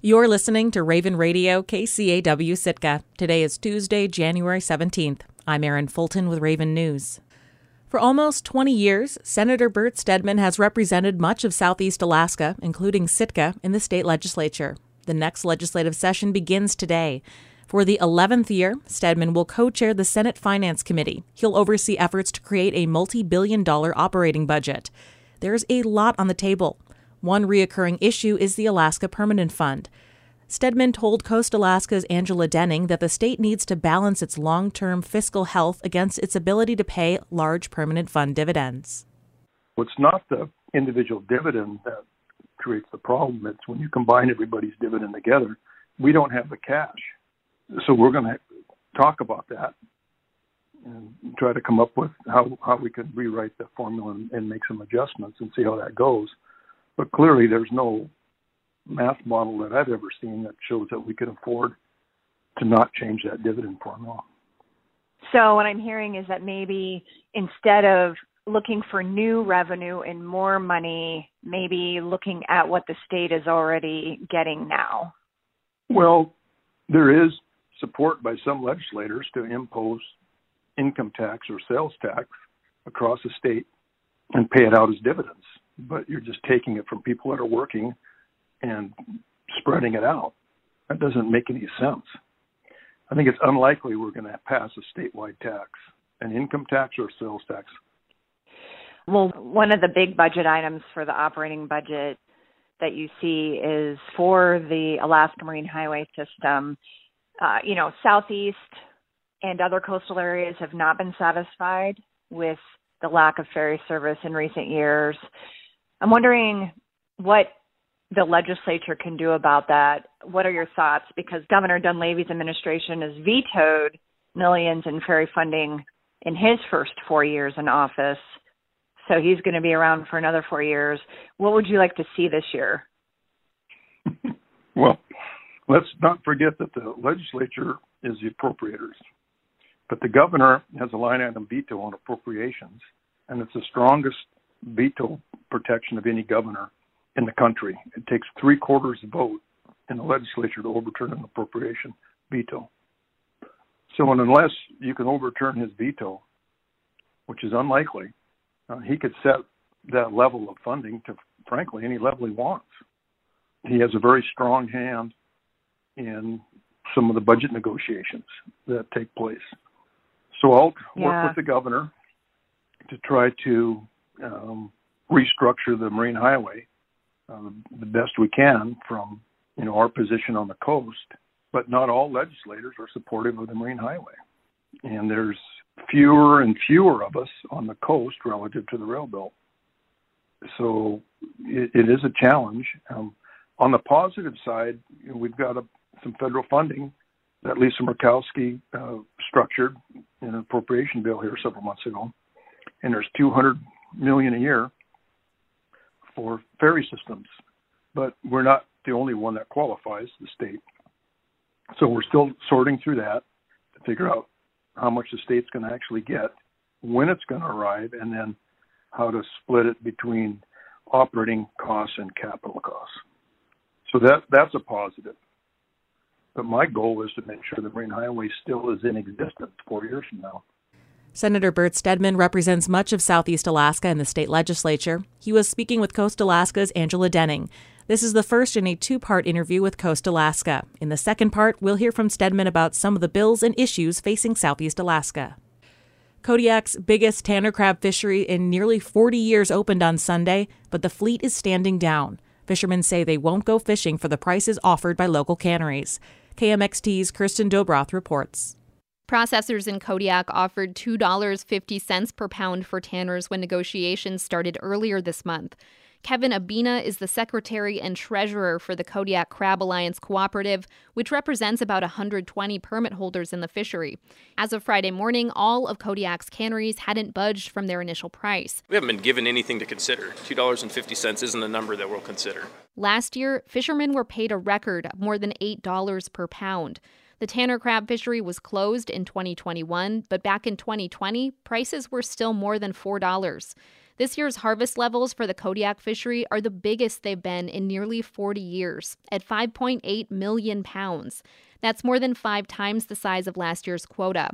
You're listening to Raven Radio KCAW Sitka. Today is Tuesday, January 17th. I'm Erin Fulton with Raven News. For almost 20 years, Senator Bert Stedman has represented much of southeast Alaska, including Sitka, in the state legislature. The next legislative session begins today. For the 11th year, Stedman will co chair the Senate Finance Committee. He'll oversee efforts to create a multi billion dollar operating budget. There's a lot on the table. One reoccurring issue is the Alaska Permanent Fund. Stedman told Coast Alaska's Angela Denning that the state needs to balance its long term fiscal health against its ability to pay large permanent fund dividends. It's not the individual dividend that creates the problem, it's when you combine everybody's dividend together. We don't have the cash. So we're going to talk about that and try to come up with how, how we can rewrite the formula and, and make some adjustments and see how that goes. But clearly, there's no math model that I've ever seen that shows that we can afford to not change that dividend formula. So, what I'm hearing is that maybe instead of looking for new revenue and more money, maybe looking at what the state is already getting now. Well, there is support by some legislators to impose income tax or sales tax across the state and pay it out as dividends but you're just taking it from people that are working and spreading it out. That doesn't make any sense. I think it's unlikely we're going to pass a statewide tax, an income tax or a sales tax. Well, one of the big budget items for the operating budget that you see is for the Alaska Marine Highway System. Uh, you know, Southeast and other coastal areas have not been satisfied with the lack of ferry service in recent years. I'm wondering what the legislature can do about that. What are your thoughts? Because Governor Dunleavy's administration has vetoed millions in ferry funding in his first four years in office. So he's going to be around for another four years. What would you like to see this year? well, let's not forget that the legislature is the appropriators, but the governor has a line item veto on appropriations, and it's the strongest veto protection of any governor in the country. It takes three quarters the vote in the legislature to overturn an appropriation veto. So, unless you can overturn his veto, which is unlikely, uh, he could set that level of funding to, frankly, any level he wants. He has a very strong hand in some of the budget negotiations that take place. So I'll yeah. work with the governor to try to um, restructure the marine highway uh, the best we can from you know our position on the coast. But not all legislators are supportive of the marine highway, and there's fewer and fewer of us on the coast relative to the rail belt. So it, it is a challenge. Um, on the positive side, you know, we've got a, some federal funding that Lisa Murkowski uh, structured in an appropriation bill here several months ago, and there's 200 million a year for ferry systems, but we're not the only one that qualifies the state. So we're still sorting through that to figure out how much the state's going to actually get, when it's going to arrive, and then how to split it between operating costs and capital costs. So that that's a positive. But my goal is to make sure the Marine Highway still is in existence four years from now. Senator Bert Stedman represents much of southeast Alaska in the state legislature. He was speaking with Coast Alaska's Angela Denning. This is the first in a two part interview with Coast Alaska. In the second part, we'll hear from Stedman about some of the bills and issues facing southeast Alaska. Kodiak's biggest tanner crab fishery in nearly 40 years opened on Sunday, but the fleet is standing down. Fishermen say they won't go fishing for the prices offered by local canneries. KMXT's Kirsten Dobroth reports. Processors in Kodiak offered $2.50 per pound for tanners when negotiations started earlier this month. Kevin Abina is the secretary and treasurer for the Kodiak Crab Alliance Cooperative, which represents about 120 permit holders in the fishery. As of Friday morning, all of Kodiak's canneries hadn't budged from their initial price. We haven't been given anything to consider. $2.50 isn't a number that we'll consider. Last year, fishermen were paid a record of more than $8 per pound. The Tanner crab fishery was closed in 2021, but back in 2020, prices were still more than $4. This year's harvest levels for the Kodiak fishery are the biggest they've been in nearly 40 years, at 5.8 million pounds. That's more than five times the size of last year's quota.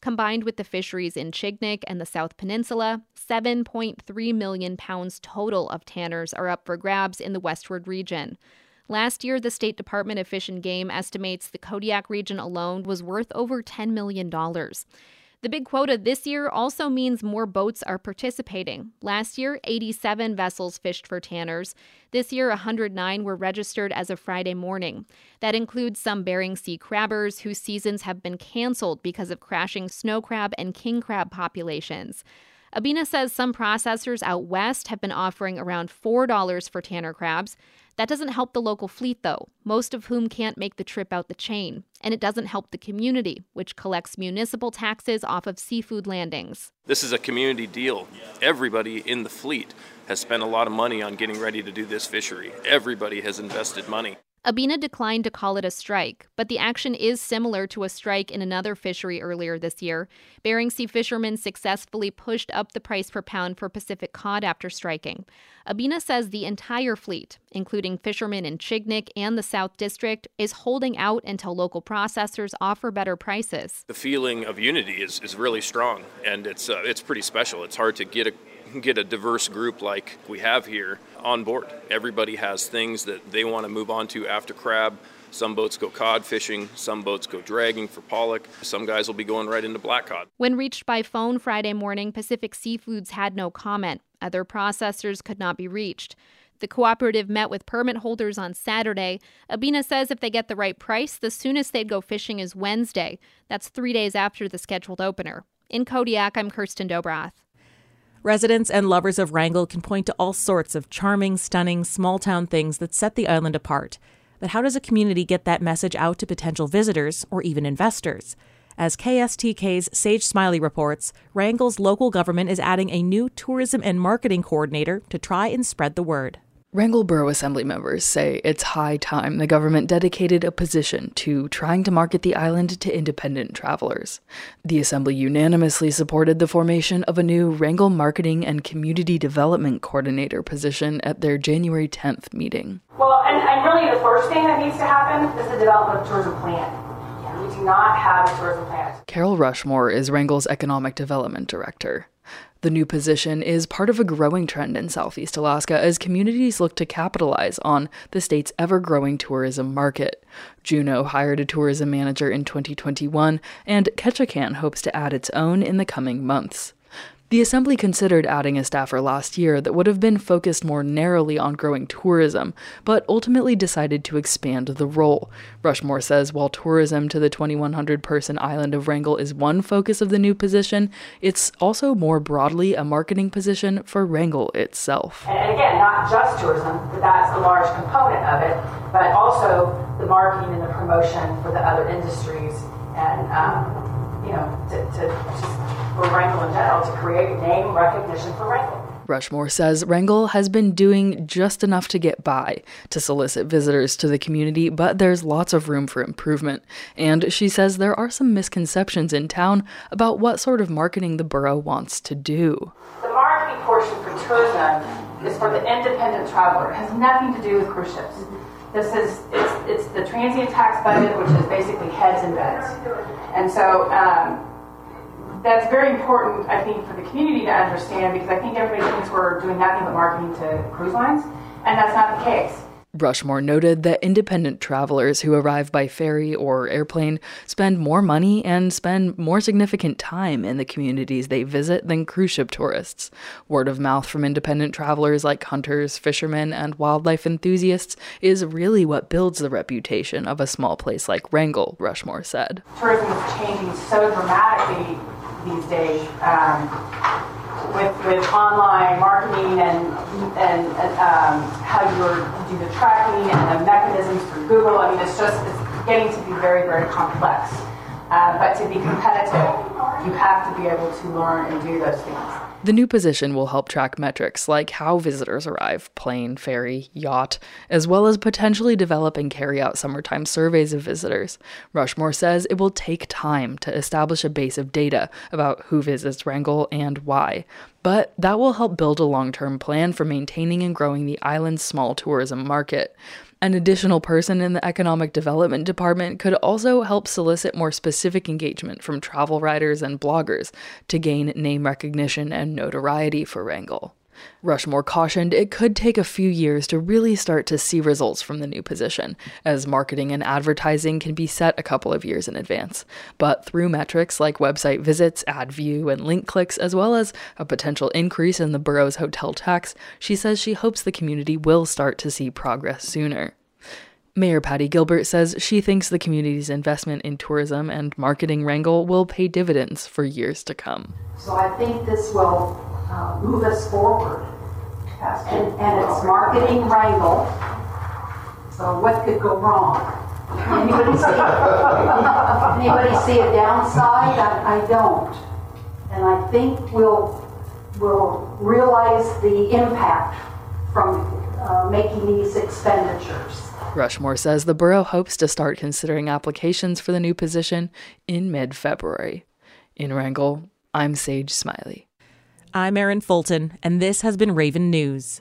Combined with the fisheries in Chignik and the South Peninsula, 7.3 million pounds total of tanners are up for grabs in the westward region. Last year, the State Department of Fish and Game estimates the Kodiak region alone was worth over $10 million. The big quota this year also means more boats are participating. Last year, 87 vessels fished for tanners. This year, 109 were registered as of Friday morning. That includes some Bering Sea crabbers whose seasons have been canceled because of crashing snow crab and king crab populations. Abina says some processors out west have been offering around $4 for tanner crabs. That doesn't help the local fleet, though, most of whom can't make the trip out the chain. And it doesn't help the community, which collects municipal taxes off of seafood landings. This is a community deal. Everybody in the fleet has spent a lot of money on getting ready to do this fishery. Everybody has invested money. Abina declined to call it a strike, but the action is similar to a strike in another fishery earlier this year. Bering Sea fishermen successfully pushed up the price per pound for Pacific cod after striking. Abina says the entire fleet, including fishermen in Chignik and the South District, is holding out until local processors offer better prices. The feeling of unity is, is really strong, and it's, uh, it's pretty special. It's hard to get a get a diverse group like we have here on board. Everybody has things that they want to move on to after crab. Some boats go cod fishing, some boats go dragging for pollock, some guys will be going right into black cod. When reached by phone Friday morning, Pacific Seafoods had no comment. Other processors could not be reached. The cooperative met with permit holders on Saturday. Abina says if they get the right price, the soonest they'd go fishing is Wednesday. That's three days after the scheduled opener. In Kodiak, I'm Kirsten Dobroth. Residents and lovers of Wrangell can point to all sorts of charming, stunning, small town things that set the island apart. But how does a community get that message out to potential visitors or even investors? As KSTK's Sage Smiley reports, Wrangell's local government is adding a new tourism and marketing coordinator to try and spread the word. Wrangell Borough Assembly members say it's high time the government dedicated a position to trying to market the island to independent travelers. The Assembly unanimously supported the formation of a new Wrangell Marketing and Community Development Coordinator position at their January 10th meeting. Well, and, and really the first thing that needs to happen is the development of tourism plan. Do not have tourism. Carol Rushmore is Wrangell's Economic Development Director. The new position is part of a growing trend in Southeast Alaska as communities look to capitalize on the state's ever growing tourism market. Juneau hired a tourism manager in 2021, and Ketchikan hopes to add its own in the coming months. The Assembly considered adding a staffer last year that would have been focused more narrowly on growing tourism, but ultimately decided to expand the role. Rushmore says while tourism to the 2,100 person island of Wrangell is one focus of the new position, it's also more broadly a marketing position for Wrangell itself. And again, not just tourism, that's a large component of it, but also the marketing and the promotion for the other industries and, um, you know, to, to just for Wrangell in general to create name recognition for Wrangell. Rushmore says Wrangell has been doing just enough to get by to solicit visitors to the community, but there's lots of room for improvement. And she says there are some misconceptions in town about what sort of marketing the borough wants to do. The marketing portion for tourism is for the independent traveler. It has nothing to do with cruise ships. This is it's, the transient tax budget, which is basically heads and beds. And so um, that's very important, I think, for the community to understand because I think everybody thinks we're doing nothing but marketing to cruise lines, and that's not the case. Rushmore noted that independent travelers who arrive by ferry or airplane spend more money and spend more significant time in the communities they visit than cruise ship tourists. Word of mouth from independent travelers like hunters, fishermen, and wildlife enthusiasts is really what builds the reputation of a small place like Wrangell, Rushmore said. Tourism is changing so dramatically these days um, with, with online marketing and, and, um, how you do the tracking and the mechanisms for Google. I mean, it's just it's getting to be very, very complex. Uh, but to be competitive, you have to be able to learn and do those things. The new position will help track metrics like how visitors arrive plane, ferry, yacht, as well as potentially develop and carry out summertime surveys of visitors. Rushmore says it will take time to establish a base of data about who visits Wrangell and why, but that will help build a long term plan for maintaining and growing the island's small tourism market. An additional person in the Economic Development Department could also help solicit more specific engagement from travel writers and bloggers to gain name recognition and notoriety for Wrangell. Rushmore cautioned it could take a few years to really start to see results from the new position, as marketing and advertising can be set a couple of years in advance. But through metrics like website visits, ad view, and link clicks, as well as a potential increase in the borough's hotel tax, she says she hopes the community will start to see progress sooner. Mayor Patty Gilbert says she thinks the community's investment in tourism and marketing Wrangell will pay dividends for years to come. So I think this will uh, move us forward. And, and it's marketing Wrangell. So what could go wrong? Anybody see, anybody see a downside? I, I don't. And I think we'll, we'll realize the impact from uh, making these expenditures. Rushmore says the borough hopes to start considering applications for the new position in mid February. In Wrangell, I'm Sage Smiley. I'm Erin Fulton, and this has been Raven News.